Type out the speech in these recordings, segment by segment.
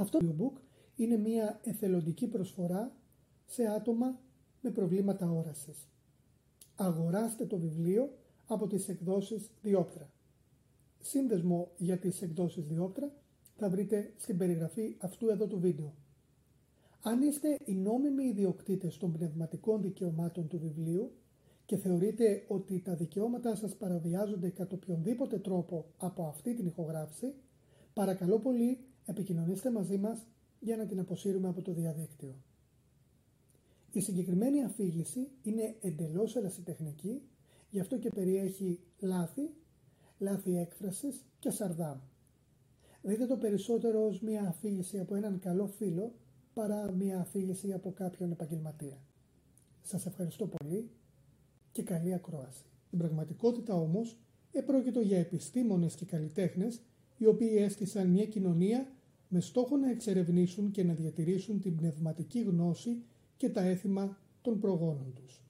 Αυτό το audiobook είναι μια εθελοντική προσφορά σε άτομα με προβλήματα όρασης. Αγοράστε το βιβλίο από τις εκδόσεις Διόπτρα. Σύνδεσμο για τις εκδόσεις Διόπτρα θα βρείτε στην περιγραφή αυτού εδώ του βίντεο. Αν είστε οι νόμιμοι ιδιοκτήτες των πνευματικών δικαιωμάτων του βιβλίου και θεωρείτε ότι τα δικαιώματά σας παραβιάζονται κατά οποιονδήποτε τρόπο από αυτή την ηχογράφηση, παρακαλώ πολύ επικοινωνήστε μαζί μας για να την αποσύρουμε από το διαδίκτυο. Η συγκεκριμένη αφήγηση είναι εντελώς ερασιτεχνική, γι' αυτό και περιέχει λάθη, λάθη έκφρασης και σαρδάμ. Δείτε το περισσότερο ως μια αφήγηση από έναν καλό φίλο παρά μια αφήγηση από κάποιον επαγγελματία. Σας ευχαριστώ πολύ και καλή ακρόαση. Στην πραγματικότητα όμως επρόκειτο για επιστήμονες και καλλιτέχνες οι οποίοι έστησαν μια κοινωνία με στόχο να εξερευνήσουν και να διατηρήσουν την πνευματική γνώση και τα έθιμα των προγόνων τους.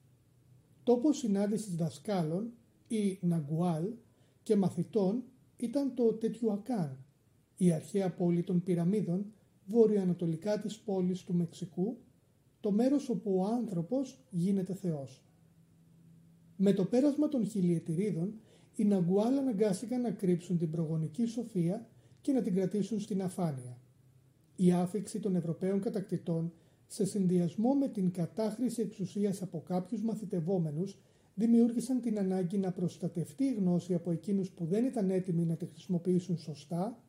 Τόπος συνάντησης δασκάλων ή Ναγκουάλ και μαθητών ήταν το Τετιουακάν, η αρχαία πόλη των πυραμίδων βόρειο-ανατολικά της πόλης του Μεξικού, το μέρος όπου ο άνθρωπος γίνεται Θεός. Με το πέρασμα των χιλιετηρίδων, οι Ναγκουάλ αναγκάστηκαν να κρύψουν την προγονική σοφία και να την κρατήσουν στην αφάνεια. Η άφηξη των Ευρωπαίων κατακτητών σε συνδυασμό με την κατάχρηση εξουσίας από κάποιους μαθητευόμενους δημιούργησαν την ανάγκη να προστατευτεί η γνώση από εκείνους που δεν ήταν έτοιμοι να τη χρησιμοποιήσουν σωστά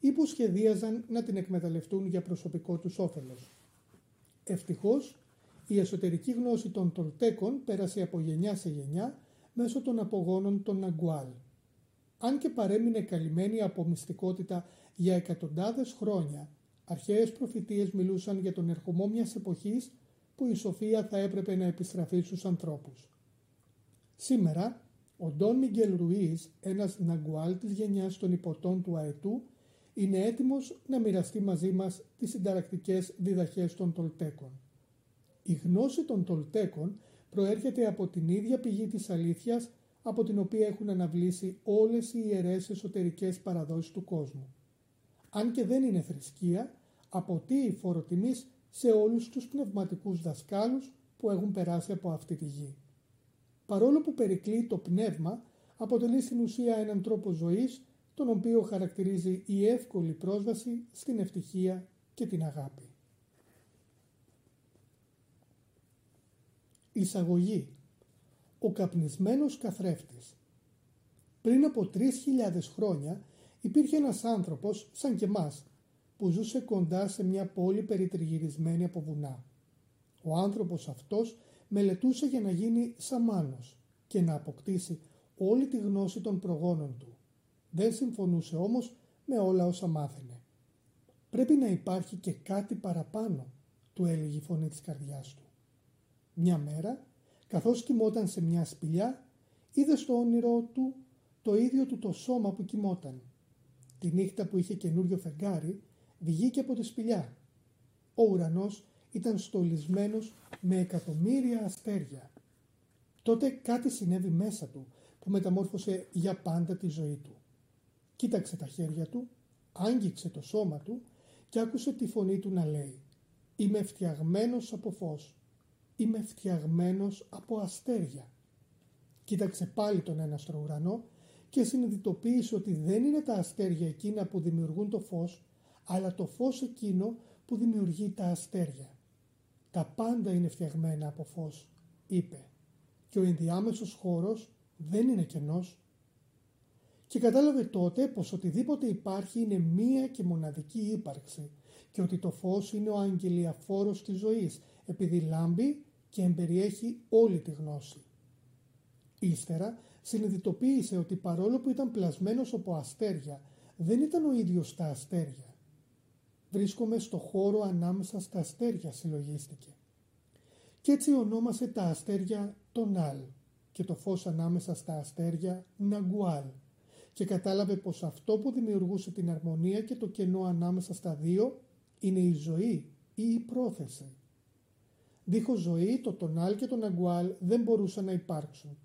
ή που σχεδίαζαν να την εκμεταλλευτούν για προσωπικό τους όφελος. Ευτυχώς, η εσωτερική γνώση των Τολτέκων πέρασε από γενιά σε γενιά μέσω των απογόνων των Ναγκουάλ. Αν και παρέμεινε καλυμμένη από μυστικότητα για εκατοντάδες χρόνια, αρχαίες προφητείες μιλούσαν για τον ερχομό μιας εποχής που η σοφία θα έπρεπε να επιστραφεί στους ανθρώπους. Σήμερα, ο Ντόν Μιγγέλ Ρουίζ, ένας Ναγκουάλ της γενιάς των υποτών του Αετού, είναι έτοιμος να μοιραστεί μαζί μας τις συνταρακτικές διδαχές των Τολτέκων. Η γνώση των Τολτέκων προέρχεται από την ίδια πηγή της αλήθειας από την οποία έχουν αναβλήσει όλες οι ιερές εσωτερικές παραδόσεις του κόσμου. Αν και δεν είναι θρησκεία, αποτείει φοροτιμής σε όλους τους πνευματικούς δασκάλους που έχουν περάσει από αυτή τη γη. Παρόλο που περικλεί το πνεύμα, αποτελεί στην ουσία έναν τρόπο ζωής τον οποίο χαρακτηρίζει η εύκολη πρόσβαση στην ευτυχία και την αγάπη. Εισαγωγή Ο καπνισμένος καθρέφτης Πριν από 3.000 χρόνια υπήρχε ένας άνθρωπος σαν και μας που ζούσε κοντά σε μια πόλη περιτριγυρισμένη από βουνά. Ο άνθρωπος αυτός μελετούσε για να γίνει σαμάνος και να αποκτήσει όλη τη γνώση των προγόνων του. Δεν συμφωνούσε όμως με όλα όσα μάθαινε. «Πρέπει να υπάρχει και κάτι παραπάνω», του έλεγε η φωνή της καρδιάς του. Μια μέρα, καθώς κοιμόταν σε μια σπηλιά, είδε στο όνειρό του το ίδιο του το σώμα που κοιμόταν. Τη νύχτα που είχε καινούριο φεγγάρι, βγήκε από τη σπηλιά. Ο ουρανός ήταν στολισμένος με εκατομμύρια αστέρια. Τότε κάτι συνέβη μέσα του που μεταμόρφωσε για πάντα τη ζωή του. Κοίταξε τα χέρια του, άγγιξε το σώμα του και άκουσε τη φωνή του να λέει «Είμαι φτιαγμένος από φως, είμαι φτιαγμένος από αστέρια». Κοίταξε πάλι τον έναστρο ουρανό και συνειδητοποίησε ότι δεν είναι τα αστέρια εκείνα που δημιουργούν το φως, αλλά το φως εκείνο που δημιουργεί τα αστέρια. Τα πάντα είναι φτιαγμένα από φως, είπε, και ο ενδιάμεσος χώρος δεν είναι κενός, και κατάλαβε τότε πως οτιδήποτε υπάρχει είναι μία και μοναδική ύπαρξη και ότι το φως είναι ο αγγελιαφόρος της ζωής επειδή λάμπει και εμπεριέχει όλη τη γνώση. Ύστερα συνειδητοποίησε ότι παρόλο που ήταν πλασμένος από αστέρια δεν ήταν ο ίδιος τα αστέρια. Βρίσκομαι στο χώρο ανάμεσα στα αστέρια συλλογίστηκε. Κι έτσι ονόμασε τα αστέρια τον Αλ και το φως ανάμεσα στα αστέρια Ναγκουάλ και κατάλαβε πως αυτό που δημιουργούσε την αρμονία και το κενό ανάμεσα στα δύο είναι η ζωή ή η πρόθεση. Δίχως ζωή το τονάλ και τον αγκουάλ δεν μπορούσαν να υπάρξουν.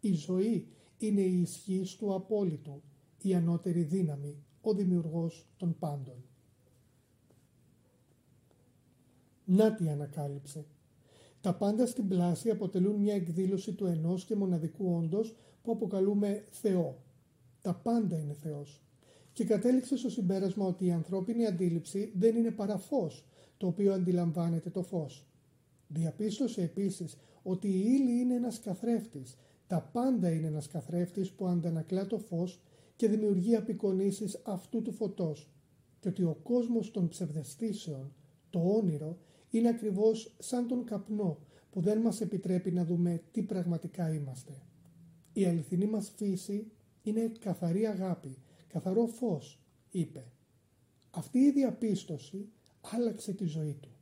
Η ζωή είναι η ισχύ του απόλυτου, η ανώτερη δύναμη, ο δημιουργός των πάντων. Να τι ανακάλυψε. Τα πάντα στην πλάση αποτελούν μια εκδήλωση του ενός και μοναδικού όντος που αποκαλούμε Θεό. Τα πάντα είναι Θεός. Και κατέληξε στο συμπέρασμα ότι η ανθρώπινη αντίληψη δεν είναι παρά φως, το οποίο αντιλαμβάνεται το φως. Διαπίστωσε επίσης ότι η ύλη είναι ένας καθρέφτης, τα πάντα είναι ένας καθρέφτης που αντανακλά το φως και δημιουργεί απεικονίσεις αυτού του φωτός και ότι ο κόσμος των ψευδεστήσεων, το όνειρο, είναι ακριβώς σαν τον καπνό που δεν μας επιτρέπει να δούμε τι πραγματικά είμαστε. Η αληθινή μας φύση είναι καθαρή αγάπη, καθαρό φως, είπε. Αυτή η διαπίστωση άλλαξε τη ζωή του.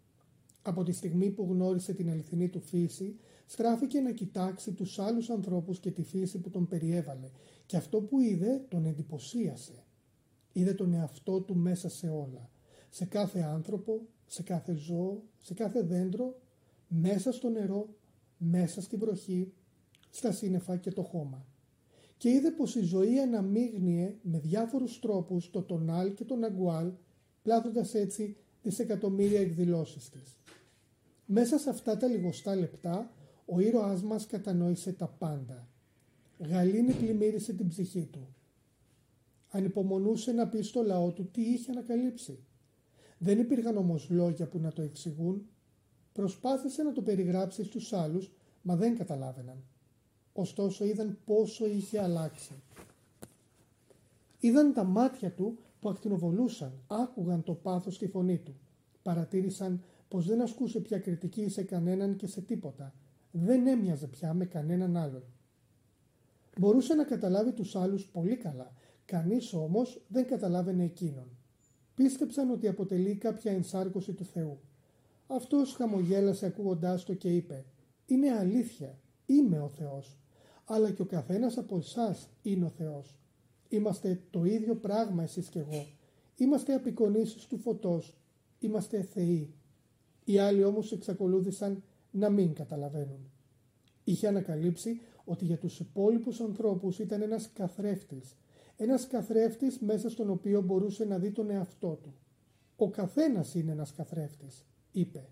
Από τη στιγμή που γνώρισε την αληθινή του φύση, στράφηκε να κοιτάξει τους άλλους ανθρώπους και τη φύση που τον περιέβαλε και αυτό που είδε τον εντυπωσίασε. Είδε τον εαυτό του μέσα σε όλα, σε κάθε άνθρωπο, σε κάθε ζώο, σε κάθε δέντρο, μέσα στο νερό, μέσα στην βροχή, στα σύννεφα και το χώμα. Και είδε πως η ζωή αναμείγνυε με διάφορους τρόπους το τονάλ και τον αγκουάλ, πλάθοντας έτσι δισεκατομμύρια εκδηλώσεις της. Μέσα σε αυτά τα λιγοστά λεπτά, ο ήρωάς μας κατανόησε τα πάντα. Γαλήνη πλημμύρισε την ψυχή του. Ανυπομονούσε να πει στο λαό του τι είχε ανακαλύψει. Δεν υπήρχαν όμως λόγια που να το εξηγούν. Προσπάθησε να το περιγράψει στους άλλους, μα δεν καταλάβαιναν. Ωστόσο είδαν πόσο είχε αλλάξει. Είδαν τα μάτια του που ακτινοβολούσαν, άκουγαν το πάθος στη φωνή του. Παρατήρησαν πως δεν ασκούσε πια κριτική σε κανέναν και σε τίποτα. Δεν έμοιαζε πια με κανέναν άλλον. Μπορούσε να καταλάβει τους άλλους πολύ καλά, κανείς όμως δεν καταλάβαινε εκείνον. Πίστεψαν ότι αποτελεί κάποια ενσάρκωση του Θεού. Αυτός χαμογέλασε ακούγοντάς το και είπε «Είναι αλήθεια, είμαι ο Θεός, αλλά και ο καθένας από εσάς είναι ο Θεός. Είμαστε το ίδιο πράγμα εσείς και εγώ. Είμαστε απεικονίσεις του φωτός. Είμαστε θεοί. Οι άλλοι όμως εξακολούθησαν να μην καταλαβαίνουν. Είχε ανακαλύψει ότι για τους υπόλοιπους ανθρώπους ήταν ένας καθρέφτης. Ένας καθρέφτης μέσα στον οποίο μπορούσε να δει τον εαυτό του. Ο καθένας είναι ένας καθρέφτης, είπε.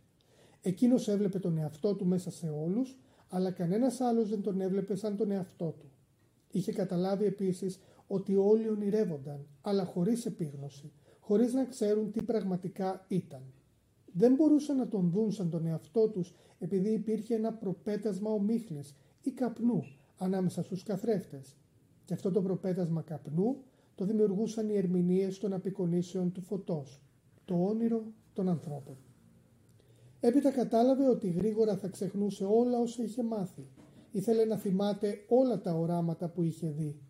Εκείνος έβλεπε τον εαυτό του μέσα σε όλους, αλλά κανένας άλλος δεν τον έβλεπε σαν τον εαυτό του. Είχε καταλάβει επίσης ότι όλοι ονειρεύονταν, αλλά χωρίς επίγνωση, χωρίς να ξέρουν τι πραγματικά ήταν. Δεν μπορούσαν να τον δουν σαν τον εαυτό τους επειδή υπήρχε ένα προπέτασμα ομίχλης ή καπνού ανάμεσα στους καθρέφτες. Και αυτό το προπέτασμα καπνού το δημιουργούσαν οι ερμηνείες των απεικονίσεων του φωτός, το όνειρο των ανθρώπων. Έπειτα κατάλαβε ότι γρήγορα θα ξεχνούσε όλα όσα είχε μάθει. Ήθελε να θυμάται όλα τα οράματα που είχε δει.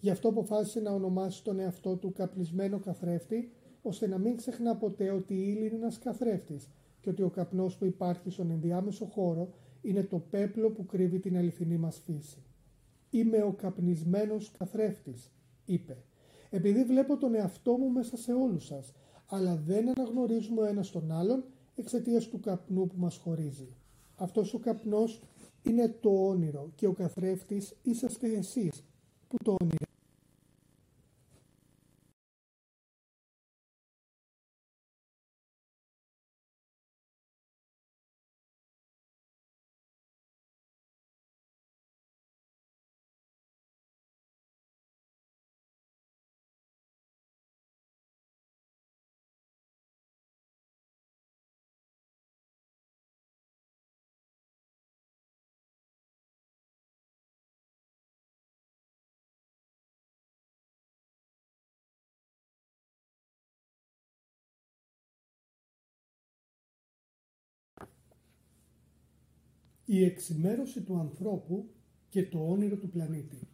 Γι' αυτό αποφάσισε να ονομάσει τον εαυτό του καπνισμένο καθρέφτη, ώστε να μην ξεχνά ποτέ ότι η ύλη είναι ένας καθρέφτης και ότι ο καπνός που υπάρχει στον ενδιάμεσο χώρο είναι το πέπλο που κρύβει την αληθινή μας φύση. «Είμαι ο καπνισμένος καθρέφτης», είπε, «επειδή βλέπω τον εαυτό μου μέσα σε όλους σας, αλλά δεν αναγνωρίζουμε ο ένας τον άλλον εξαιτίας του καπνού που μας χωρίζει. Αυτός ο καπνός είναι το όνειρο και ο καθρέφτης είσαστε εσείς που το όνειρο. Η εξημέρωση του ανθρώπου και το όνειρο του πλανήτη.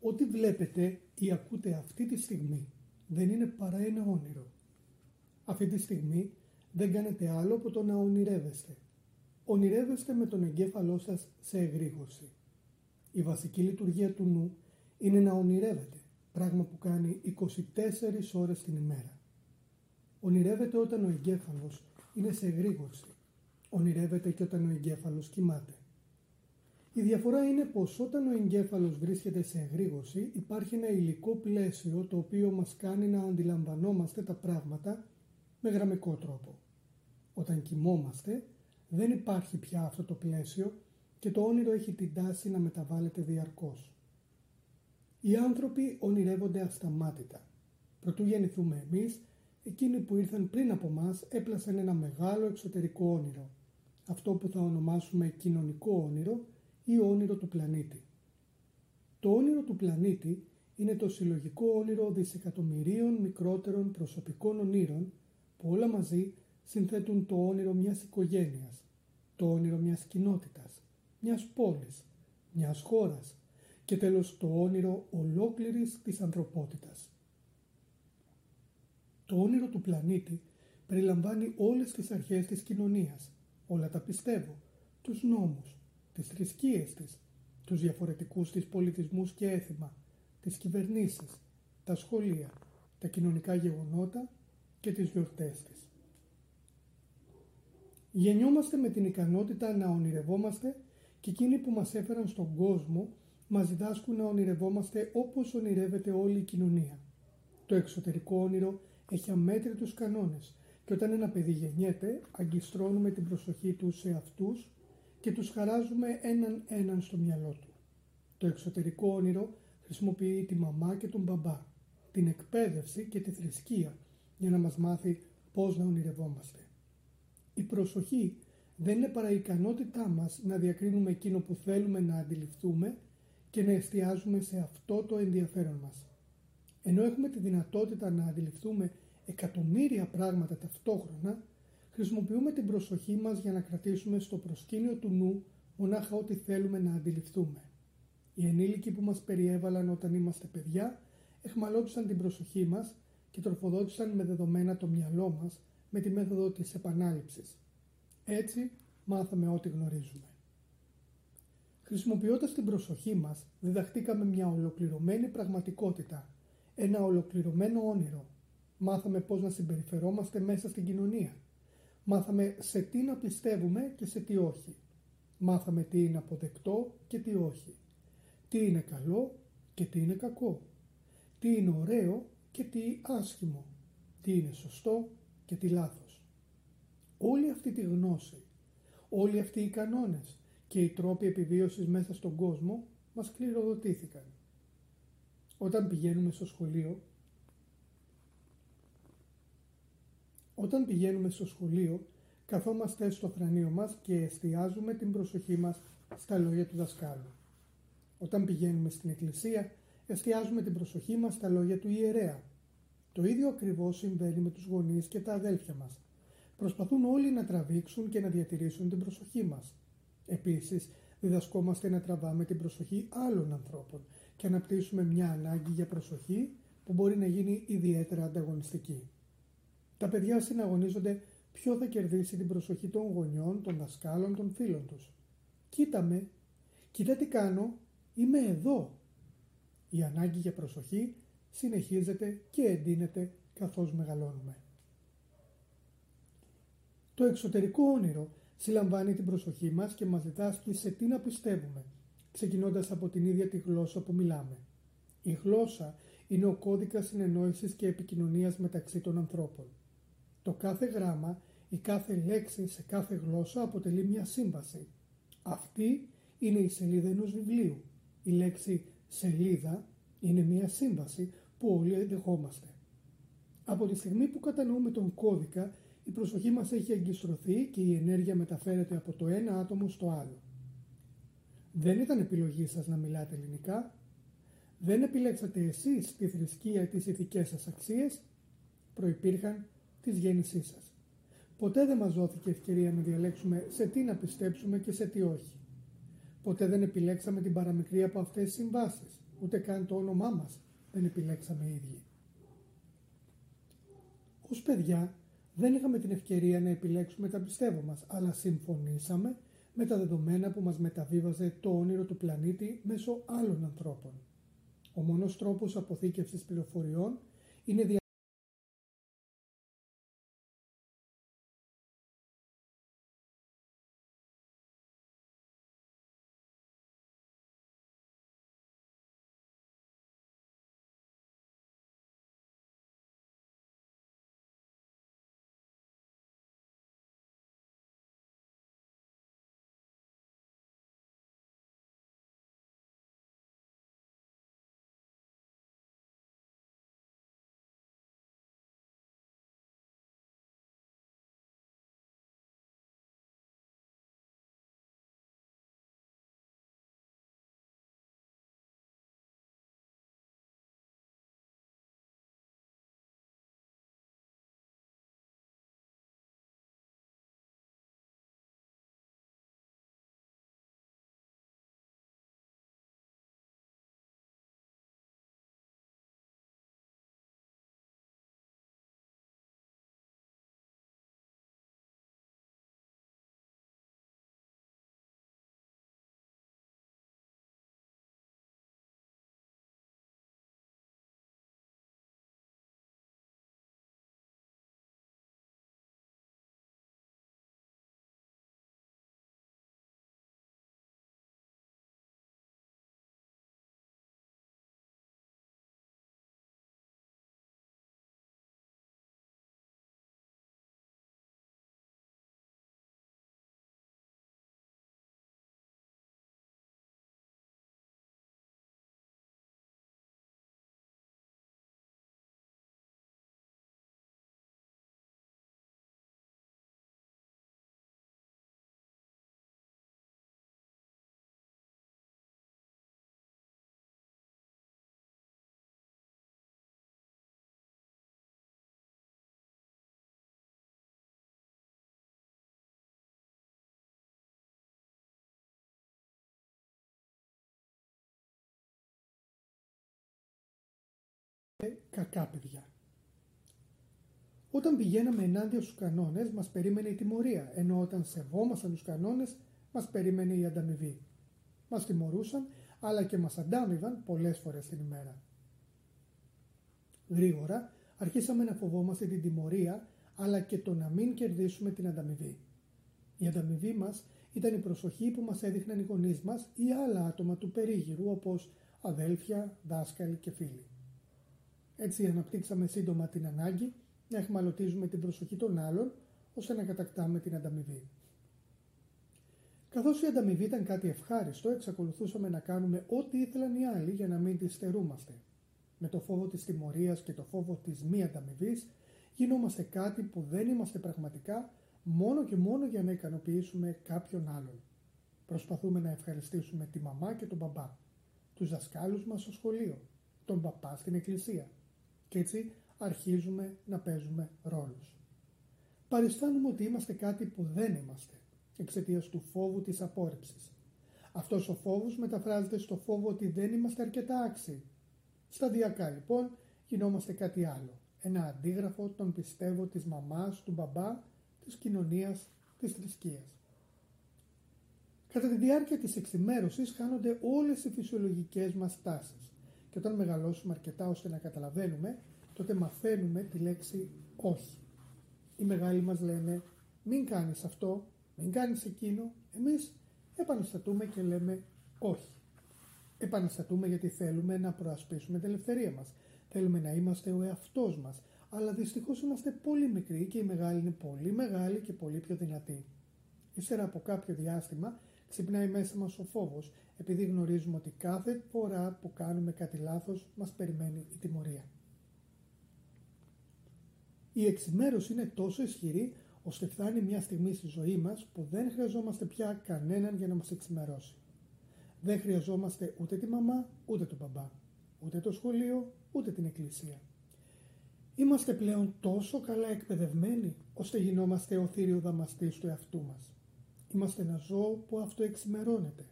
Ό,τι βλέπετε ή ακούτε αυτή τη στιγμή δεν είναι παρά ένα όνειρο. Αυτή τη στιγμή δεν κάνετε άλλο από το να ονειρεύεστε. Ονειρεύεστε με τον εγκέφαλό σας σε εγρήγορση. Η βασική λειτουργία του νου είναι να ονειρεύετε, πράγμα που κάνει 24 ώρες την ημέρα. Ονειρεύετε όταν ο εγκέφαλος είναι σε εγρήγορση ονειρεύεται και όταν ο εγκέφαλος κοιμάται. Η διαφορά είναι πως όταν ο εγκέφαλος βρίσκεται σε εγρήγορση υπάρχει ένα υλικό πλαίσιο το οποίο μας κάνει να αντιλαμβανόμαστε τα πράγματα με γραμμικό τρόπο. Όταν κοιμόμαστε δεν υπάρχει πια αυτό το πλαίσιο και το όνειρο έχει την τάση να μεταβάλλεται διαρκώς. Οι άνθρωποι ονειρεύονται ασταμάτητα. Προτού γεννηθούμε εμείς, εκείνοι που ήρθαν πριν από μας έπλασαν ένα μεγάλο εξωτερικό όνειρο, αυτό που θα ονομάσουμε κοινωνικό όνειρο ή όνειρο του πλανήτη. Το όνειρο του πλανήτη είναι το συλλογικό όνειρο δισεκατομμυρίων μικρότερων προσωπικών ονείρων που όλα μαζί συνθέτουν το όνειρο μιας οικογένειας, το όνειρο μιας κοινότητας, μιας πόλης, μιας χώρας και τέλος το όνειρο ολόκληρης της ανθρωπότητας. Το όνειρο του πλανήτη περιλαμβάνει όλες τις αρχές της κοινωνίας, όλα τα πιστεύω, τους νόμους, τις θρησκείες της, τους διαφορετικούς της πολιτισμούς και έθιμα, τις κυβερνήσεις, τα σχολεία, τα κοινωνικά γεγονότα και τις γιορτές της. Γεννιόμαστε με την ικανότητα να ονειρευόμαστε και εκείνοι που μας έφεραν στον κόσμο μας διδάσκουν να ονειρευόμαστε όπως ονειρεύεται όλη η κοινωνία. Το εξωτερικό όνειρο έχει αμέτρητους κανόνες και όταν ένα παιδί γεννιέται αγκιστρώνουμε την προσοχή του σε αυτούς και τους χαράζουμε έναν έναν στο μυαλό του. Το εξωτερικό όνειρο χρησιμοποιεί τη μαμά και τον μπαμπά, την εκπαίδευση και τη θρησκεία για να μας μάθει πώς να ονειρευόμαστε. Η προσοχή δεν είναι παρά η ικανότητά μας να διακρίνουμε εκείνο που θέλουμε να αντιληφθούμε και να εστιάζουμε σε αυτό το ενδιαφέρον μας. Ενώ έχουμε τη δυνατότητα να αντιληφθούμε εκατομμύρια πράγματα ταυτόχρονα, χρησιμοποιούμε την προσοχή μας για να κρατήσουμε στο προσκήνιο του νου μονάχα ό,τι θέλουμε να αντιληφθούμε. Οι ενήλικοι που μας περιέβαλαν όταν είμαστε παιδιά εχμαλώτησαν την προσοχή μας και τροφοδότησαν με δεδομένα το μυαλό μας με τη μέθοδο της επανάληψης. Έτσι μάθαμε ό,τι γνωρίζουμε. Χρησιμοποιώντας την προσοχή μας, διδαχτήκαμε μια ολοκληρωμένη πραγματικότητα, ένα ολοκληρωμένο όνειρο. Μάθαμε πώς να συμπεριφερόμαστε μέσα στην κοινωνία. Μάθαμε σε τι να πιστεύουμε και σε τι όχι. Μάθαμε τι είναι αποδεκτό και τι όχι. Τι είναι καλό και τι είναι κακό. Τι είναι ωραίο και τι άσχημο. Τι είναι σωστό και τι λάθος. Όλη αυτή τη γνώση, όλοι αυτοί οι κανόνες και οι τρόποι επιβίωσης μέσα στον κόσμο μας κληροδοτήθηκαν. Όταν πηγαίνουμε στο σχολείο, όταν πηγαίνουμε στο σχολείο, καθόμαστε στο θρανείο μας και εστιάζουμε την προσοχή μας στα λόγια του δασκάλου. Όταν πηγαίνουμε στην εκκλησία, εστιάζουμε την προσοχή μας στα λόγια του ιερέα. Το ίδιο ακριβώς συμβαίνει με τους γονείς και τα αδέλφια μας. Προσπαθούν όλοι να τραβήξουν και να διατηρήσουν την προσοχή μας. Επίσης, διδασκόμαστε να τραβάμε την προσοχή άλλων ανθρώπων και αναπτύσσουμε μια ανάγκη για προσοχή που μπορεί να γίνει ιδιαίτερα ανταγωνιστική. Τα παιδιά συναγωνίζονται ποιο θα κερδίσει την προσοχή των γονιών, των δασκάλων, των φίλων τους. Κοίτα με, κοίτα τι κάνω, είμαι εδώ. Η ανάγκη για προσοχή συνεχίζεται και εντείνεται καθώς μεγαλώνουμε. Το εξωτερικό όνειρο συλλαμβάνει την προσοχή μας και μας διδάσκει σε τι να πιστεύουμε, ξεκινώντας από την ίδια τη γλώσσα που μιλάμε. Η γλώσσα είναι ο κώδικας συνεννόησης και επικοινωνίας μεταξύ των ανθρώπων. Το κάθε γράμμα, η κάθε λέξη σε κάθε γλώσσα αποτελεί μια σύμβαση. Αυτή είναι η σελίδα ενός βιβλίου. Η λέξη σελίδα είναι μια σύμβαση που όλοι δεχόμαστε. Από τη στιγμή που κατανοούμε τον κώδικα, η προσοχή μας έχει εγκιστρωθεί και η ενέργεια μεταφέρεται από το ένα άτομο στο άλλο. Δεν ήταν επιλογή σας να μιλάτε ελληνικά, δεν επιλέξατε εσείς τη θρησκεία ή τις ηθικές σας αξίες, προϋπήρχαν της γέννησής σας. Ποτέ δεν μας δόθηκε ευκαιρία να διαλέξουμε σε τι να πιστέψουμε και σε τι όχι. Ποτέ δεν επιλέξαμε την παραμικρή από αυτές τις συμβάσεις, ούτε καν το όνομά μας δεν επιλέξαμε οι ίδιοι. Ως παιδιά δεν είχαμε την ευκαιρία να επιλέξουμε τα πιστεύω μας, αλλά συμφωνήσαμε με τα δεδομένα που μας μεταβίβαζε το όνειρο του πλανήτη μέσω άλλων ανθρώπων. Ο μόνος τρόπος αποθήκευσης πληροφοριών είναι κακά παιδιά. Όταν πηγαίναμε ενάντια στους κανόνες μας περίμενε η τιμωρία, ενώ όταν σεβόμασταν τους κανόνες μας περίμενε η ανταμοιβή. Μας τιμωρούσαν αλλά και μας αντάμοιβαν πολλές φορές την ημέρα. Γρήγορα αρχίσαμε να φοβόμαστε την τιμωρία αλλά και το να μην κερδίσουμε την ανταμοιβή. Η ανταμοιβή μας ήταν η προσοχή που μας έδειχναν οι γονείς μας ή άλλα άτομα του περίγυρου όπως αδέλφια, δάσκαλοι και φίλοι. Έτσι αναπτύξαμε σύντομα την ανάγκη να εχμαλωτίζουμε την προσοχή των άλλων ώστε να κατακτάμε την ανταμοιβή. Καθώς η ανταμοιβή ήταν κάτι ευχάριστο, εξακολουθούσαμε να κάνουμε ό,τι ήθελαν οι άλλοι για να μην τη στερούμαστε. Με το φόβο της τιμωρίας και το φόβο της μη ανταμοιβής, γινόμαστε κάτι που δεν είμαστε πραγματικά μόνο και μόνο για να ικανοποιήσουμε κάποιον άλλον. Προσπαθούμε να ευχαριστήσουμε τη μαμά και τον μπαμπά, τους δασκάλους μας στο σχολείο, τον παπά στην εκκλησία. Και έτσι αρχίζουμε να παίζουμε ρόλους. Παριστάνουμε ότι είμαστε κάτι που δεν είμαστε, εξαιτίας του φόβου της απόρριψης. Αυτός ο φόβος μεταφράζεται στο φόβο ότι δεν είμαστε αρκετά άξιοι. Σταδιακά λοιπόν γινόμαστε κάτι άλλο. Ένα αντίγραφο των πιστεύω της μαμάς, του μπαμπά, της κοινωνίας, της θρησκείας. Κατά τη διάρκεια της εξημέρωσης χάνονται όλες οι φυσιολογικές μας τάσεις και όταν μεγαλώσουμε αρκετά ώστε να καταλαβαίνουμε, τότε μαθαίνουμε τη λέξη όχι. Οι μεγάλοι μας λένε μην κάνεις αυτό, μην κάνεις εκείνο, εμείς επαναστατούμε και λέμε όχι. Επαναστατούμε γιατί θέλουμε να προασπίσουμε την ελευθερία μας. Θέλουμε να είμαστε ο εαυτός μας. Αλλά δυστυχώς είμαστε πολύ μικροί και οι μεγάλοι είναι πολύ μεγάλοι και πολύ πιο δυνατοί. Ύστερα από κάποιο διάστημα ξυπνάει μέσα μας ο φόβος επειδή γνωρίζουμε ότι κάθε φορά που κάνουμε κάτι λάθος μας περιμένει η τιμωρία. Η εξημέρωση είναι τόσο ισχυρή ώστε φτάνει μια στιγμή στη ζωή μας που δεν χρειαζόμαστε πια κανέναν για να μας εξημερώσει. Δεν χρειαζόμαστε ούτε τη μαμά, ούτε τον μπαμπά, ούτε το σχολείο, ούτε την εκκλησία. Είμαστε πλέον τόσο καλά εκπαιδευμένοι, ώστε γινόμαστε ο θήριο δαμαστής του εαυτού μας. Είμαστε ένα ζώο που αυτό εξημερώνεται.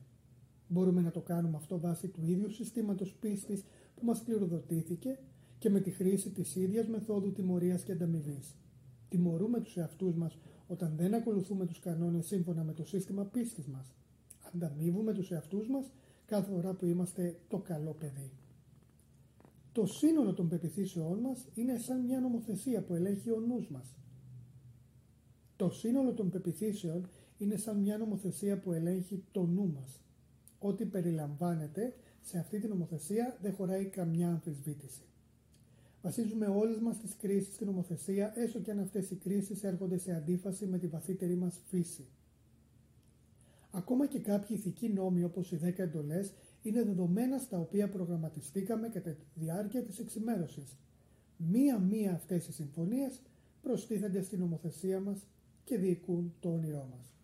Μπορούμε να το κάνουμε αυτό βάσει του ίδιου συστήματος πίστης που μας πληροδοτήθηκε και με τη χρήση της ίδιας μεθόδου τιμωρίας και ανταμοιβής. Τιμωρούμε τους εαυτούς μας όταν δεν ακολουθούμε τους κανόνες σύμφωνα με το σύστημα πίστης μας. Ανταμείβουμε τους εαυτούς μας κάθε φορά που είμαστε το καλό παιδί. Το σύνολο των πεπιθήσεών μας είναι σαν μια νομοθεσία που ελέγχει ο νους μας. Το σύνολο των πεπιθήσεων είναι σαν μια νομοθεσία που ελέγχει το νου μας. Ό,τι περιλαμβάνεται σε αυτή την νομοθεσία δεν χωράει καμιά αμφισβήτηση. Βασίζουμε όλες μας τις κρίσεις στην νομοθεσία, έστω και αν αυτές οι κρίσεις έρχονται σε αντίφαση με τη βαθύτερη μας φύση. Ακόμα και κάποιοι ηθικοί νόμοι όπως οι 10 εντολές είναι δεδομένα στα οποία προγραμματιστήκαμε κατά τη διάρκεια της εξημέρωσης. Μία-μία αυτές οι συμφωνίες προστίθενται στην νομοθεσία μας και διοικούν το όνειρό μας.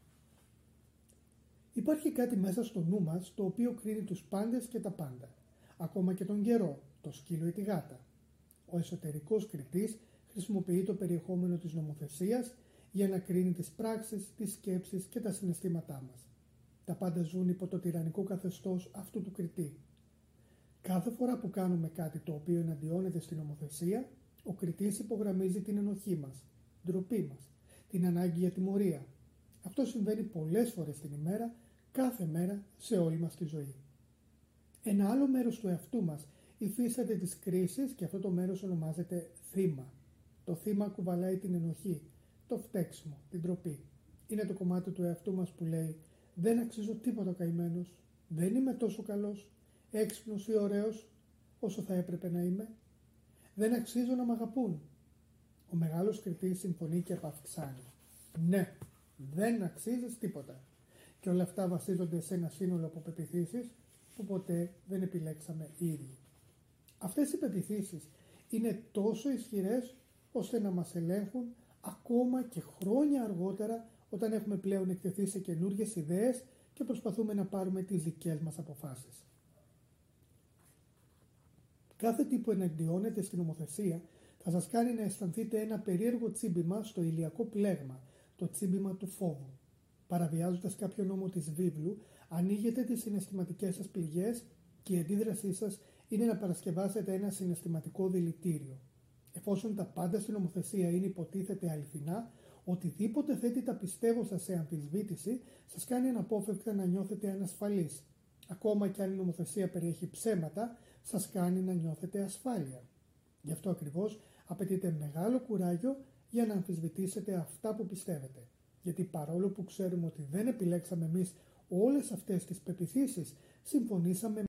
Υπάρχει κάτι μέσα στο νου μας το οποίο κρίνει τους πάντες και τα πάντα. Ακόμα και τον καιρό, το σκύλο ή τη γάτα. Ο εσωτερικός κριτής χρησιμοποιεί το περιεχόμενο της νομοθεσίας για να κρίνει τις πράξεις, τις σκέψεις και τα συναισθήματά μας. Τα πάντα ζουν υπό το τυραννικό καθεστώς αυτού του κριτή. Κάθε φορά που κάνουμε κάτι το οποίο εναντιώνεται στην νομοθεσία, ο κριτής υπογραμμίζει την ενοχή μας, ντροπή μας, την ανάγκη για τιμωρία. Αυτό συμβαίνει πολλές φορές την ημέρα, κάθε μέρα σε όλη μας τη ζωή. Ένα άλλο μέρος του εαυτού μας υφίσταται τις κρίσεις και αυτό το μέρος ονομάζεται θύμα. Το θύμα κουβαλάει την ενοχή, το φταίξιμο, την τροπή. Είναι το κομμάτι του εαυτού μας που λέει «Δεν αξίζω τίποτα καημένος, δεν είμαι τόσο καλός, έξυπνος ή ωραίος όσο θα έπρεπε να είμαι, δεν αξίζω να μ' αγαπούν». Ο μεγάλος κριτής συμφωνεί και απαυξάνει. Ναι, δεν αξίζεις τίποτα. Και όλα αυτά βασίζονται σε ένα σύνολο από πεπιθήσεις που ποτέ δεν επιλέξαμε οι ίδιοι. Αυτές οι πεπιθήσεις είναι τόσο ισχυρές ώστε να μας ελέγχουν ακόμα και χρόνια αργότερα όταν έχουμε πλέον εκτεθεί σε καινούργιες ιδέες και προσπαθούμε να πάρουμε τις δικές μας αποφάσεις. Κάθε τι που εναντιώνεται στην ομοθεσία θα σας κάνει να αισθανθείτε ένα περίεργο τσίμπημα στο ηλιακό πλέγμα, το τσίμπημα του φόβου. Παραβιάζοντας κάποιο νόμο της βίβλου, ανοίγετε τις συναισθηματικές σας πληγές και η αντίδρασή σας είναι να παρασκευάσετε ένα συναισθηματικό δηλητήριο. Εφόσον τα πάντα στην νομοθεσία είναι υποτίθεται αληθινά, οτιδήποτε θέτει τα πιστεύω σας σε αμφισβήτηση σας κάνει αναπόφευκτα να νιώθετε ανασφαλείς. Ακόμα και αν η νομοθεσία περιέχει ψέματα, σας κάνει να νιώθετε ασφάλεια. Γι' αυτό ακριβώς απαιτείται μεγάλο κουράγιο για να αμφισβητήσετε αυτά που πιστεύετε. Γιατί παρόλο που ξέρουμε ότι δεν επιλέξαμε εμείς όλες αυτές τις πεπιθήσεις, συμφωνήσαμε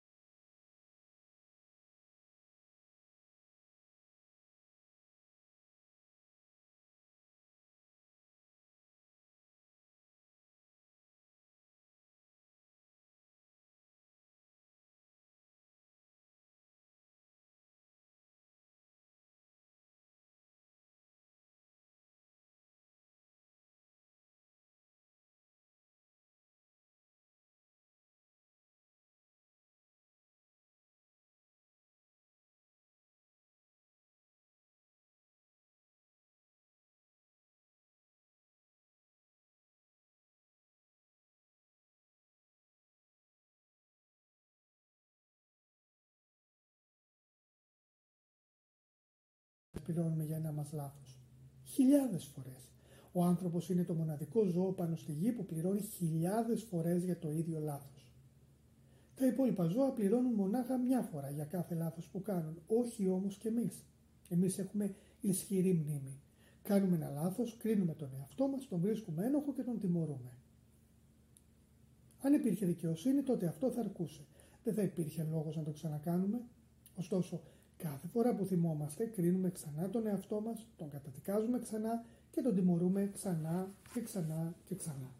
πληρώνουμε για ένα μας λάθος. Χιλιάδες φορές. Ο άνθρωπος είναι το μοναδικό ζώο πάνω στη γη που πληρώνει χιλιάδες φορές για το ίδιο λάθος. Τα υπόλοιπα ζώα πληρώνουν μονάχα μια φορά για κάθε λάθος που κάνουν, όχι όμως και εμείς. Εμείς έχουμε ισχυρή μνήμη. Κάνουμε ένα λάθος, κρίνουμε τον εαυτό μας, τον βρίσκουμε ένοχο και τον τιμωρούμε. Αν υπήρχε δικαιοσύνη, τότε αυτό θα αρκούσε. Δεν θα υπήρχε λόγος να το ξανακάνουμε. Ωστόσο, Κάθε φορά που θυμόμαστε, κρίνουμε ξανά τον εαυτό μας, τον καταδικάζουμε ξανά και τον τιμωρούμε ξανά και ξανά και ξανά.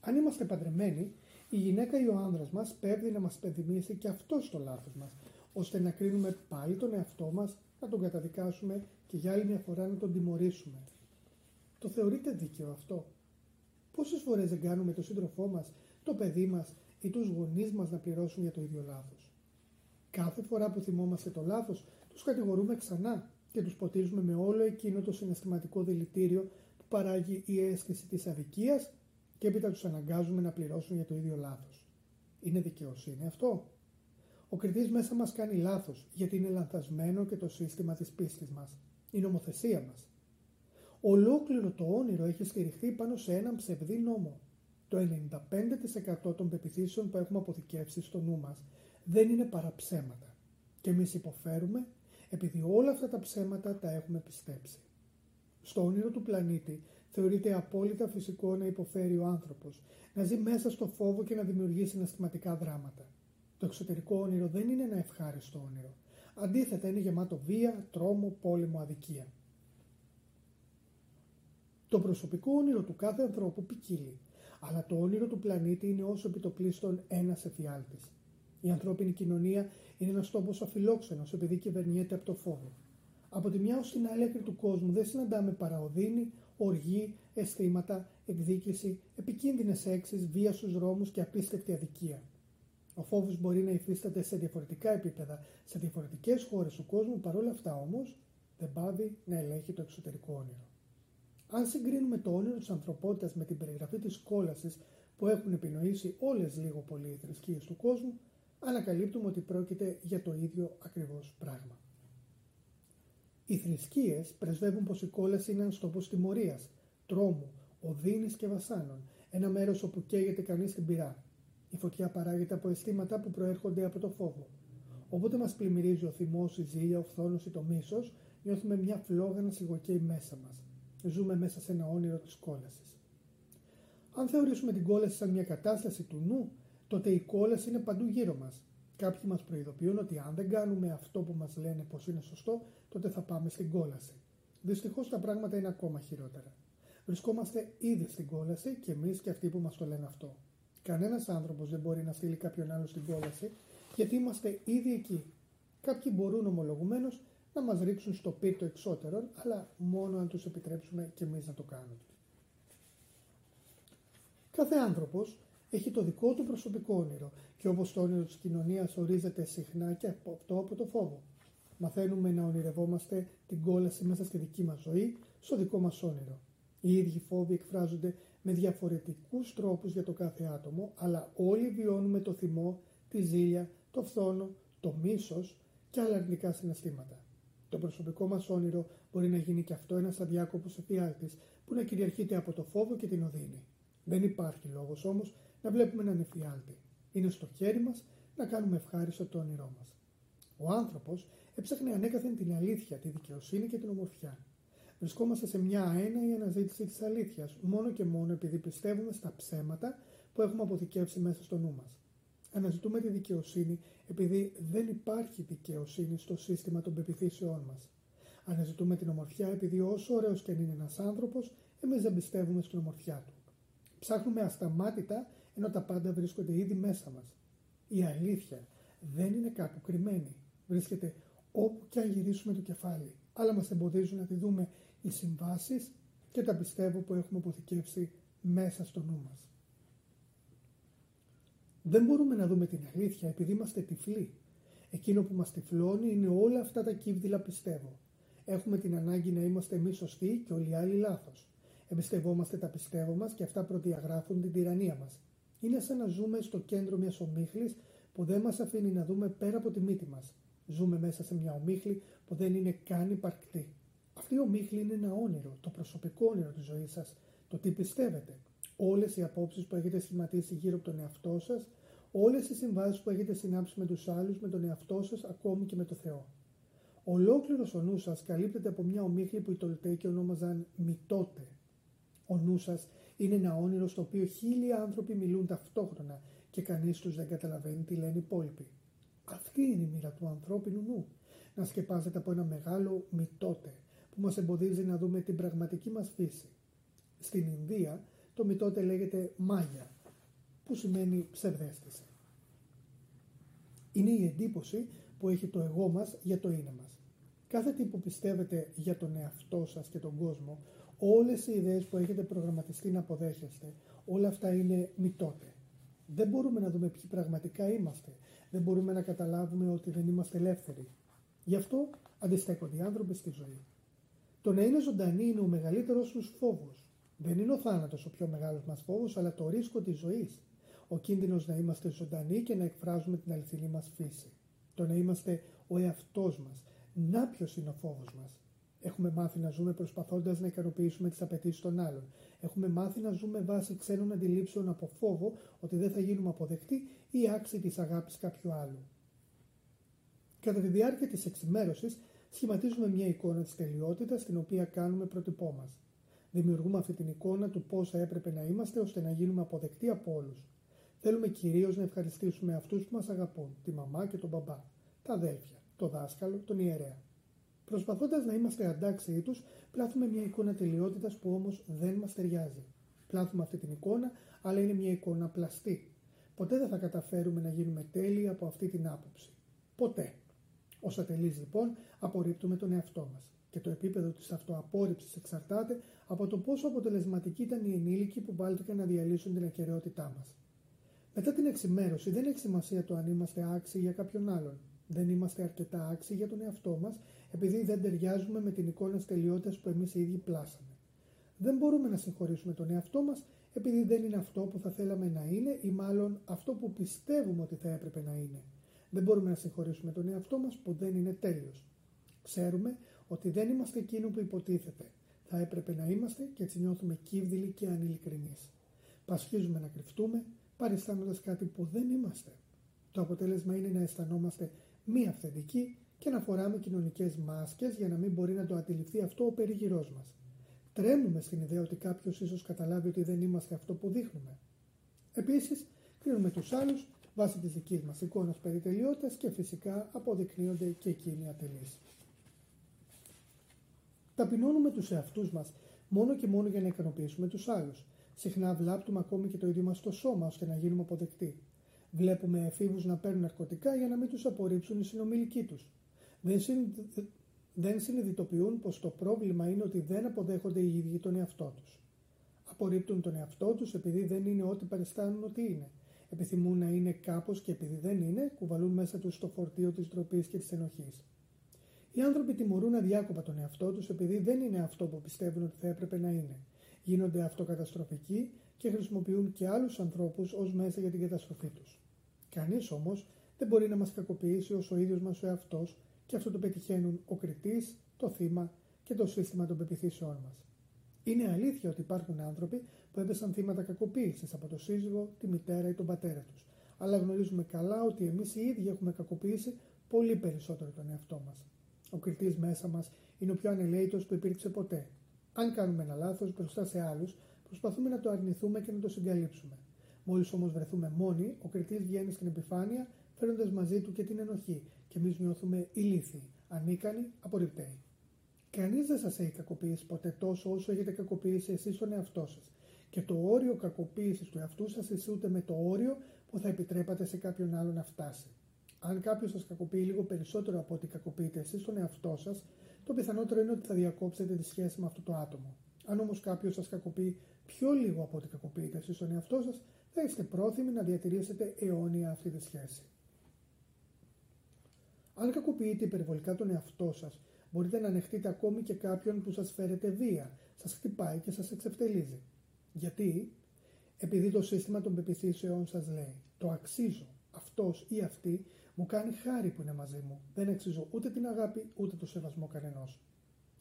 Αν είμαστε παντρεμένοι, η γυναίκα ή ο άνδρας μας πρέπει να μας πενθυμίσει και αυτό το λάθος μας, ώστε να κρίνουμε πάλι τον εαυτό μας, να τον καταδικάσουμε και για άλλη μια φορά να τον τιμωρήσουμε. Το θεωρείτε δίκαιο αυτό; Πόσες φορές δεν κάνουμε το σύντροφό μας, το παιδί μας ή τους γονείς μας να πληρώσουν για το ίδιο λάθος; Κάθε φορά που θυμόμαστε το λάθος, τους κατηγορούμε ξανά και τους ποτίζουμε με όλο εκείνο το συναισθηματικό δηλητήριο που παράγει η αίσθηση της αδικίας και έπειτα τους αναγκάζουμε να πληρώσουν για το ίδιο λάθος. Είναι δικαιοσύνη αυτό; Ο κριτής μέσα μας κάνει λάθος γιατί είναι λανθασμένο και το σύστημα της πίστης μας, η νομοθεσία μας. Ολόκληρο το όνειρο έχει στηριχθεί πάνω σε έναν ψευδή νόμο. Το 95% των πεπιθήσεων που έχουμε αποθηκεύσει στο νου μας δεν είναι παρά ψέματα. Και εμείς υποφέρουμε επειδή όλα αυτά τα ψέματα τα έχουμε πιστέψει. Στο όνειρο του πλανήτη θεωρείται απόλυτα φυσικό να υποφέρει ο άνθρωπος, να ζει μέσα στο φόβο και να δημιουργεί συναισθηματικά δράματα. Το εξωτερικό όνειρο δεν είναι ένα ευχάριστο όνειρο. Αντίθετα είναι γεμάτο βία, τρόμο, πόλεμο, αδικία. Το προσωπικό όνειρο του κάθε ανθρώπου ποικίλει, αλλά το όνειρο του πλανήτη είναι όσο επιτοπλίστων ένας εφιάλτης. Η ανθρώπινη κοινωνία είναι ένας τόπος αφιλόξενος επειδή κυβερνιέται από το φόβο. Από τη μια ως την άλλη άκρη του κόσμου δεν συναντάμε παραοδύνη, οργή, αισθήματα, εκδίκηση, επικίνδυνες έξι, βία στους δρόμους και απίστευτη αδικία. Ο φόβος μπορεί να υφίσταται σε διαφορετικά επίπεδα, σε διαφορετικές χώρες του κόσμου, παρόλα αυτά όμως δεν πάβει να ελέγχει το εξωτερικό όνειρο. Αν συγκρίνουμε το όνειρο της ανθρωπότητας με την περιγραφή της κόλασης που έχουν επινοήσει όλες λίγο πολύ οι θρησκείες του κόσμου, ανακαλύπτουμε ότι πρόκειται για το ίδιο ακριβώς πράγμα. Οι θρησκείες πρεσβεύουν πως η κόλαση είναι ένας τόπος τιμωρίας, τρόμου, οδύνης και βασάνων, ένα μέρος όπου καίγεται κανείς την πυρά. Η φωτιά παράγεται από αισθήματα που προέρχονται από το φόβο. Όποτε μας πλημμυρίζει ο θυμός, η ζήλια, ο φθόνος ή το μίσος, νιώθουμε μια φλόγα να σιγοκαίει μέσα μας. Ζούμε μέσα σε ένα όνειρο της κόλασης. Αν θεωρήσουμε την κόλαση σαν μια κατάσταση του νου, τότε η κόλαση είναι παντού γύρω μας. Κάποιοι μας προειδοποιούν ότι αν δεν κάνουμε αυτό που μας λένε πως είναι σωστό, τότε θα πάμε στην κόλαση. Δυστυχώς τα πράγματα είναι ακόμα χειρότερα. Βρισκόμαστε ήδη στην κόλαση και εμείς και αυτοί που μας το λένε αυτό. Κανένας άνθρωπος δεν μπορεί να στείλει κάποιον άλλο στην κόλαση, γιατί είμαστε ήδη εκεί. Κάποιοι μπορούν ομολογουμένως να μας ρίξουν στο πύρτο εξώτερων, αλλά μόνο αν τους επιτρέψουμε και εμείς να το κάνουμε. Κάθε άνθρωπος έχει το δικό του προσωπικό όνειρο και όπως το όνειρο της κοινωνίας ορίζεται συχνά και από αυτό από το φόβο. Μαθαίνουμε να ονειρευόμαστε την κόλαση μέσα στη δική μας ζωή, στο δικό μας όνειρο. Οι ίδιοι φόβοι εκφράζονται με διαφορετικούς τρόπους για το κάθε άτομο, αλλά όλοι βιώνουμε το θυμό, τη ζήλια, το φθόνο, το μίσος και άλλα αρνητικά συναισθήματα. Το προσωπικό μας όνειρο μπορεί να γίνει και αυτό ένας αδιάκοπο εφιάλτης που να κυριαρχείται από το φόβο και την οδύνη. Δεν υπάρχει λόγος όμως να βλέπουμε έναν εφιάλτη. Είναι στο χέρι μας να κάνουμε ευχάριστο το όνειρό μας. Ο άνθρωπος έψαχνε ανέκαθεν την αλήθεια, τη δικαιοσύνη και την ομορφιά. Βρισκόμαστε σε μια αέναη αναζήτηση της αλήθειας, μόνο και μόνο επειδή πιστεύουμε στα ψέματα που έχουμε αποθηκεύσει μέσα στο νου μας. Αναζητούμε τη δικαιοσύνη επειδή δεν υπάρχει δικαιοσύνη στο σύστημα των πεπιθήσεών μας. Αναζητούμε την ομορφιά επειδή όσο ωραίος και αν είναι ένας άνθρωπος, εμείς δεν πιστεύουμε στην ομορφιά του. Ψάχνουμε ασταμάτητα ενώ τα πάντα βρίσκονται ήδη μέσα μας. Η αλήθεια δεν είναι κάπου κρυμμένη. Βρίσκεται όπου και αν γυρίσουμε το κεφάλι, αλλά μας εμποδίζουν να τη δούμε οι συμβάσεις και τα πιστεύω που έχουμε αποθηκεύσει μέσα στο νου μας. Δεν μπορούμε να δούμε την αλήθεια επειδή είμαστε τυφλοί. Εκείνο που μας τυφλώνει είναι όλα αυτά τα κύβδηλα πιστεύω. Έχουμε την ανάγκη να είμαστε εμείς σωστοί και όλοι οι άλλοι λάθος. Εμπιστευόμαστε τα πιστεύω μας και αυτά προδιαγράφουν την τυραννία μας. Είναι σαν να ζούμε στο κέντρο μιας ομίχλης που δεν μας αφήνει να δούμε πέρα από τη μύτη μας. Ζούμε μέσα σε μια ομίχλη που δεν είναι καν υπαρκτή. Αυτή η ομίχλη είναι ένα όνειρο, το προσωπικό όνειρο της ζωής σας, το τι πιστεύετε. Όλες οι απόψεις που έχετε σχηματίσει γύρω από τον εαυτό σας, όλες οι συμβάσεις που έχετε συνάψει με τους άλλους, με τον εαυτό σας, ακόμη και με το Θεό. Ολόκληρος ο νους σας καλύπτεται από μια ομίχλη που οι Τολτέκοι ονόμαζαν μητότε. Ο νους σας είναι ένα όνειρο στο οποίο χίλιοι άνθρωποι μιλούν ταυτόχρονα και κανείς τους δεν καταλαβαίνει τι λένε οι υπόλοιποι. Αυτή είναι η μοίρα του ανθρώπινου νου. Να σκεπάζεται από ένα μεγάλο μητότε που μας εμποδίζει να δούμε την πραγματική μας φύση. Στην Ινδία το μητότε λέγεται μάγια, που σημαίνει ψευδέστηση. Είναι η εντύπωση που έχει το εγώ μας για το είναι μας. Κάθε τι που πιστεύετε για τον εαυτό σας και τον κόσμο, όλες οι ιδέες που έχετε προγραμματιστεί να αποδέχεστε, όλα αυτά είναι μητότε. Δεν μπορούμε να δούμε ποιοι πραγματικά είμαστε. Δεν μπορούμε να καταλάβουμε ότι δεν είμαστε ελεύθεροι. Γι' αυτό αντιστέκονται οι άνθρωποι στη ζωή. Το να είναι ζωντανή είναι ο μεγαλύτερος τους φόβος. Δεν είναι ο θάνατος ο πιο μεγάλος μας φόβος, αλλά το ρίσκο της ζωής. Ο κίνδυνος να είμαστε ζωντανοί και να εκφράζουμε την αληθινή μας φύση. Το να είμαστε ο εαυτός μας. Να ποιος είναι ο φόβος μας. Έχουμε μάθει να ζούμε προσπαθώντας να ικανοποιήσουμε τις απαιτήσεις των άλλων. Έχουμε μάθει να ζούμε βάσει ξένων αντιλήψεων από φόβο ότι δεν θα γίνουμε αποδεκτοί ή άξιοι της αγάπης κάποιου άλλου. Κατά τη διάρκεια της εξημέρωσης, σχηματίζουμε μια εικόνα της τελειότητας την οποία κάνουμε πρότυπό μας. Δημιουργούμε αυτή την εικόνα του πώς θα έπρεπε να είμαστε ώστε να γίνουμε αποδεκτοί από όλους. Θέλουμε κυρίως να ευχαριστήσουμε αυτούς που μας αγαπούν, τη μαμά και τον μπαμπά, τα αδέλφια, το δάσκαλο, τον ιερέα. Προσπαθώντας να είμαστε αντάξιοι τους, πλάθουμε μια εικόνα τελειότητας που όμως δεν μας ταιριάζει. Πλάθουμε αυτή την εικόνα, αλλά είναι μια εικόνα πλαστή. Ποτέ δεν θα καταφέρουμε να γίνουμε τέλειοι από αυτή την άποψη. Ποτέ. Ω ατελεί λοιπόν, απορρίπτουμε τον εαυτό μας. Και το επίπεδο της αυτοαπόρριψης εξαρτάται από το πόσο αποτελεσματικοί ήταν οι ενήλικοι που βάλθηκαν να διαλύσουν την ακαιρεότητά μας. Μετά την εξημέρωση, δεν έχει σημασία το αν είμαστε άξιοι για κάποιον άλλον. Δεν είμαστε αρκετά άξιοι για τον εαυτό μας, επειδή δεν ταιριάζουμε με την εικόνα της τελειότητας που εμείς οι ίδιοι πλάσαμε. Δεν μπορούμε να συγχωρήσουμε τον εαυτό μας, επειδή δεν είναι αυτό που θα θέλαμε να είναι ή μάλλον αυτό που πιστεύουμε ότι θα έπρεπε να είναι. Δεν μπορούμε να συγχωρήσουμε τον εαυτό μας που δεν είναι τέλειος. Ξέρουμε ότι δεν είμαστε εκείνο που υποτίθεται. Θα έπρεπε να είμαστε και έτσι νιώθουμε κύβδηλοι και ανηλικρινεί. Πασχίζουμε να κρυφτούμε, παριστάνοντας κάτι που δεν είμαστε. Το αποτέλεσμα είναι να αισθανόμαστε μη αυθεντικοί και να φοράμε κοινωνικές μάσκες για να μην μπορεί να το αντιληφθεί αυτό ο περίγυρός μας. Τρέμουμε στην ιδέα ότι κάποιος ίσως καταλάβει ότι δεν είμαστε αυτό που δείχνουμε. Επίσης, κρίνουμε τους άλλους βάσει της δικής μας εικόνας περιτελειότητα και φυσικά αποδεικνύονται και εκείνοι ατελείς. Ταπεινώνουμε τους εαυτούς μας μόνο και μόνο για να ικανοποιήσουμε τους άλλους. Συχνά βλάπτουμε ακόμη και το ίδιο μας το σώμα ώστε να γίνουμε αποδεκτοί. Βλέπουμε εφήβους να παίρνουν ναρκωτικά για να μην τους απορρίψουν οι συνομιλικοί τους. Δεν, δεν συνειδητοποιούν πως το πρόβλημα είναι ότι δεν αποδέχονται οι ίδιοι τον εαυτό τους. Απορρίπτουν τον εαυτό τους επειδή δεν είναι ό,τι παριστάνουν ότι είναι. Επιθυμούν να είναι κάπως και επειδή δεν είναι, κουβαλούν μέσα τους το φορτίο της ντροπής και της ενοχής. Οι άνθρωποι τιμωρούν αδιάκοπα τον εαυτό τους επειδή δεν είναι αυτό που πιστεύουν ότι θα έπρεπε να είναι. Γίνονται αυτοκαταστροφικοί και χρησιμοποιούν και άλλους ανθρώπους ως μέσα για την καταστροφή τους. Κανείς όμως δεν μπορεί να μας κακοποιήσει όσο ο ίδιος μας ο εαυτός και αυτό το πετυχαίνουν ο κριτής, το θύμα και το σύστημα των πεπιθήσεών μας. Είναι αλήθεια ότι υπάρχουν άνθρωποι που έπεσαν θύματα κακοποίησης από το σύζυγο, τη μητέρα ή τον πατέρα τους. Αλλά γνωρίζουμε καλά ότι εμείς οι ίδιοι έχουμε κακοποιήσει πολύ περισσότερο τον εαυτό μας. Ο κριτής μέσα μας είναι ο πιο ανελαίτο που υπήρξε ποτέ. Αν κάνουμε ένα λάθος μπροστά σε άλλους, προσπαθούμε να το αρνηθούμε και να το συγκαλύψουμε. Μόλις όμως βρεθούμε μόνοι, ο κριτής βγαίνει στην επιφάνεια, φέρνοντα μαζί του και την ενοχή, και εμείς νιώθουμε ηλίθιοι, ανίκανοι, απορριπταίοι. Κανείς δεν σας έχει κακοποιήσει ποτέ τόσο όσο έχετε κακοποιήσει εσείς τον εαυτό σας. Και το όριο κακοποίησης του εαυτού σας ισούται με το όριο που θα επιτρέπατε σε κάποιον άλλο να φτάσει. Αν κάποιος σας κακοποιεί λίγο περισσότερο από ό,τι κακοποιείτε εσείς τον εαυτό σας, το πιθανότερο είναι ότι θα διακόψετε τη σχέση με αυτό το άτομο. Αν όμως κάποιος σας κακοποιεί πιο λίγο από ό,τι κακοποιείτε εσείς τον εαυτό σας, θα είστε πρόθυμοι να διατηρήσετε αιώνια αυτή τη σχέση. Αν κακοποιείτε υπερβολικά τον εαυτό σας, Μπορείτε να ανεχτείτε ακόμη και κάποιον που σας φέρετε βία, σας χτυπάει και σας εξευτελίζει. Γιατί; Επειδή το σύστημα των πεπιθήσεων σας λέει «Το αξίζω, αυτός ή αυτή μου κάνει χάρη που είναι μαζί μου. Δεν αξίζω ούτε την αγάπη ούτε το σεβασμό κανενός».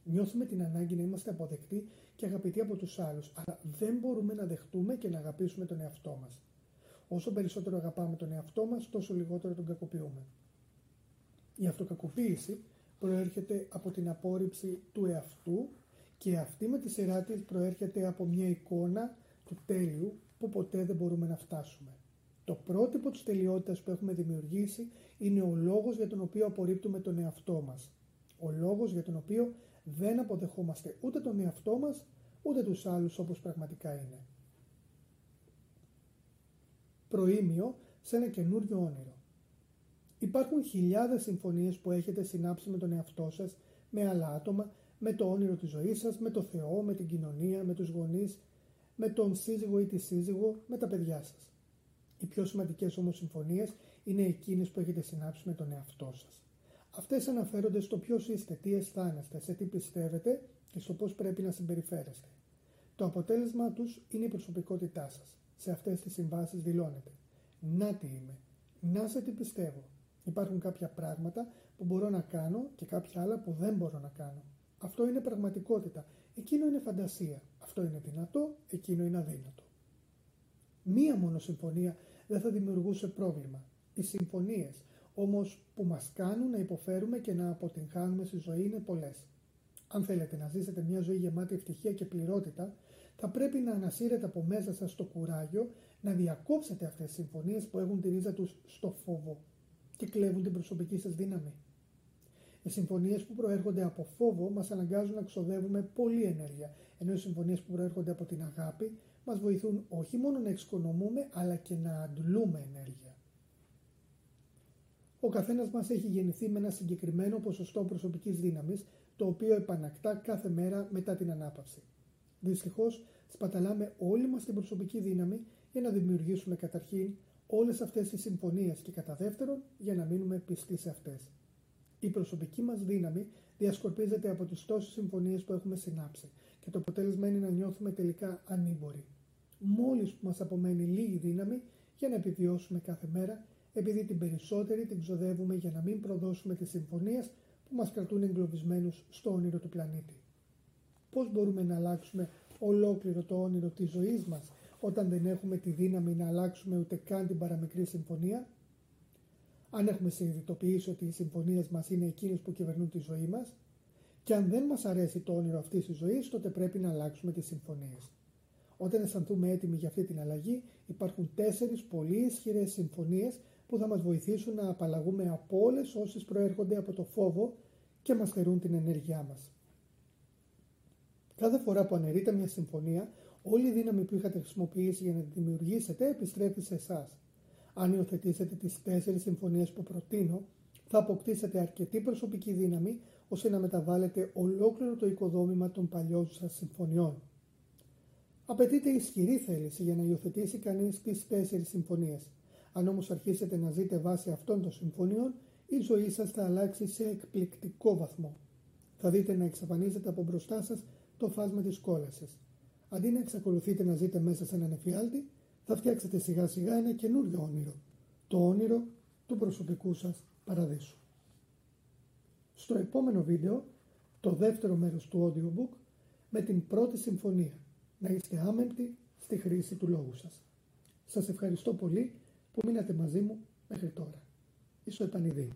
Νιώθουμε την ανάγκη να είμαστε αποδεκτοί και αγαπητοί από τους άλλους, αλλά δεν μπορούμε να δεχτούμε και να αγαπήσουμε τον εαυτό μας. Όσο περισσότερο αγαπάμε τον εαυτό μας, τόσο λιγότερο τον κακοποιούμε. Η αυτοκακοποίηση προέρχεται από την απόρριψη του εαυτού και αυτή με τη σειρά της προέρχεται από μια εικόνα του τέλειου που ποτέ δεν μπορούμε να φτάσουμε. Το πρότυπο της τελειότητας που έχουμε δημιουργήσει είναι ο λόγος για τον οποίο απορρίπτουμε τον εαυτό μας. Ο λόγος για τον οποίο δεν αποδεχόμαστε ούτε τον εαυτό μας, ούτε τους άλλους όπως πραγματικά είναι. Προήμιο σε ένα καινούριο όνειρο. Υπάρχουν χιλιάδες συμφωνίες που έχετε συνάψει με τον εαυτό σας, με άλλα άτομα, με το όνειρο της ζωής σας, με το Θεό, με την κοινωνία, με τους γονείς, με τον σύζυγο ή τη σύζυγο, με τα παιδιά σας. Οι πιο σημαντικές όμως συμφωνίες είναι εκείνες που έχετε συνάψει με τον εαυτό σας. Αυτές αναφέρονται στο ποιος είστε, τι αισθάνεστε, σε τι πιστεύετε και στο πώς πρέπει να συμπεριφέρεστε. Το αποτέλεσμα τους είναι η προσωπικότητά σας. Σε αυτές τις συμβάσεις δηλώνετε. Να τι είμαι. Να σε τι πιστεύω. Υπάρχουν κάποια πράγματα που μπορώ να κάνω και κάποια άλλα που δεν μπορώ να κάνω. Αυτό είναι πραγματικότητα. Εκείνο είναι φαντασία. Αυτό είναι δυνατό, εκείνο είναι αδύνατο. Μία μόνο συμφωνία δεν θα δημιουργούσε πρόβλημα. Οι συμφωνίες όμως που μας κάνουν να υποφέρουμε και να αποτυγχάνουμε στη ζωή είναι πολλές. Αν θέλετε να ζήσετε μια ζωή γεμάτη ευτυχία και πληρότητα, θα πρέπει να ανασύρετε από μέσα σας το κουράγιο να διακόψετε αυτές τις συμφωνίες που έχουν τη ρίζα τους στο φόβο και κλέβουν την προσωπική σας δύναμη. Οι συμφωνίες που προέρχονται από φόβο μας αναγκάζουν να ξοδεύουμε πολλή ενέργεια, ενώ οι συμφωνίες που προέρχονται από την αγάπη μας βοηθούν όχι μόνο να εξοικονομούμε, αλλά και να αντλούμε ενέργεια. Ο καθένας μας έχει γεννηθεί με ένα συγκεκριμένο ποσοστό προσωπικής δύναμης, το οποίο επανακτά κάθε μέρα μετά την ανάπαυση. Δυστυχώς, σπαταλάμε όλη μας την προσωπική δύναμη για να δημιουργήσουμε καταρχήν όλες αυτές τις συμφωνίες και κατά δεύτερον για να μείνουμε πιστοί σε αυτές. Η προσωπική μας δύναμη διασκορπίζεται από τις τόσες συμφωνίες που έχουμε συνάψει και το αποτέλεσμα είναι να νιώθουμε τελικά ανήμποροι. Μόλις που μας απομένει λίγη δύναμη για να επιβιώσουμε κάθε μέρα, επειδή την περισσότερη την ξοδεύουμε για να μην προδώσουμε τις συμφωνίες που μας κρατούν εγκλωβισμένους στο όνειρο του πλανήτη. Πώς μπορούμε να αλλάξουμε ολόκληρο το όνειρο της ζωής μας όταν δεν έχουμε τη δύναμη να αλλάξουμε ούτε καν την παραμικρή συμφωνία. Αν έχουμε συνειδητοποιήσει ότι οι συμφωνίες μας είναι εκείνες που κυβερνούν τη ζωή μας, και αν δεν μας αρέσει το όνειρο αυτής της ζωής, τότε πρέπει να αλλάξουμε τις συμφωνίες. Όταν αισθανθούμε έτοιμοι για αυτή την αλλαγή, υπάρχουν τέσσερις πολύ ισχυρές συμφωνίες που θα μας βοηθήσουν να απαλλαγούμε από όλες όσες προέρχονται από το φόβο και μας θερούν την ενέργειά μας. Κάθε φορά που αναιρείτε μια συμφωνία, όλη η δύναμη που είχατε χρησιμοποιήσει για να τη δημιουργήσετε επιστρέφει σε εσάς. Αν υιοθετήσετε τις τέσσερις συμφωνίες που προτείνω, θα αποκτήσετε αρκετή προσωπική δύναμη ώστε να μεταβάλλετε ολόκληρο το οικοδόμημα των παλιών σας συμφωνιών. Απαιτείται ισχυρή θέληση για να υιοθετήσει κανείς τις τέσσερις συμφωνίες. Αν όμως αρχίσετε να ζείτε βάσει αυτών των συμφωνιών, η ζωή σας θα αλλάξει σε εκπληκτικό βαθμό. Θα δείτε να εξαφανίζεται από μπροστά σας το φάσμα της κόλασης. Αντί να εξακολουθείτε να ζείτε μέσα σε έναν εφιάλτη, θα φτιάξετε σιγά σιγά ένα καινούριο όνειρο. Το όνειρο του προσωπικού σας παραδείσου. Στο επόμενο βίντεο, το δεύτερο μέρος του audiobook με την πρώτη συμφωνία. Να είστε άμεμπτοι στη χρήση του λόγου σας. Σας ευχαριστώ πολύ που μείνατε μαζί μου μέχρι τώρα. Ίσο επανειδήν.